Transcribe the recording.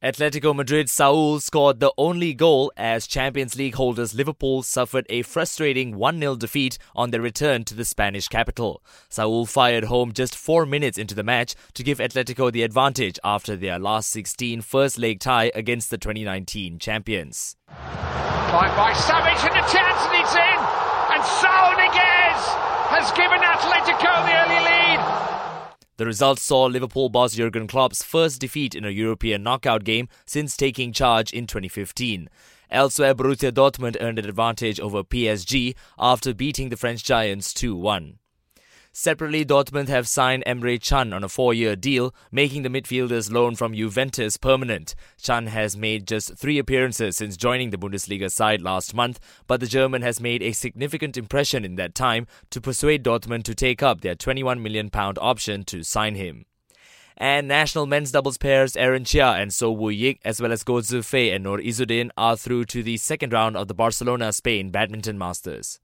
Atletico Madrid Saul scored the only goal as Champions League holders Liverpool suffered a frustrating 1 0 defeat on their return to the Spanish capital. Saul fired home just four minutes into the match to give Atletico the advantage after their last 16 first leg tie against the 2019 champions. Fight by Savage and a chance and it's in! And Saul Niguez has given Atletico the early. The result saw Liverpool boss Jurgen Klopp's first defeat in a European knockout game since taking charge in 2015. Elsewhere, Borussia Dortmund earned an advantage over PSG after beating the French Giants 2 1. Separately, Dortmund have signed Emre Can on a four-year deal, making the midfielder's loan from Juventus permanent. Can has made just three appearances since joining the Bundesliga side last month, but the German has made a significant impression in that time to persuade Dortmund to take up their 21 million pound option to sign him. And national men's doubles pairs Aaron Chia and Soh Wooi Yik, as well as Goh Sze Fei and Nur Izzuddin, are through to the second round of the Barcelona Spain Badminton Masters.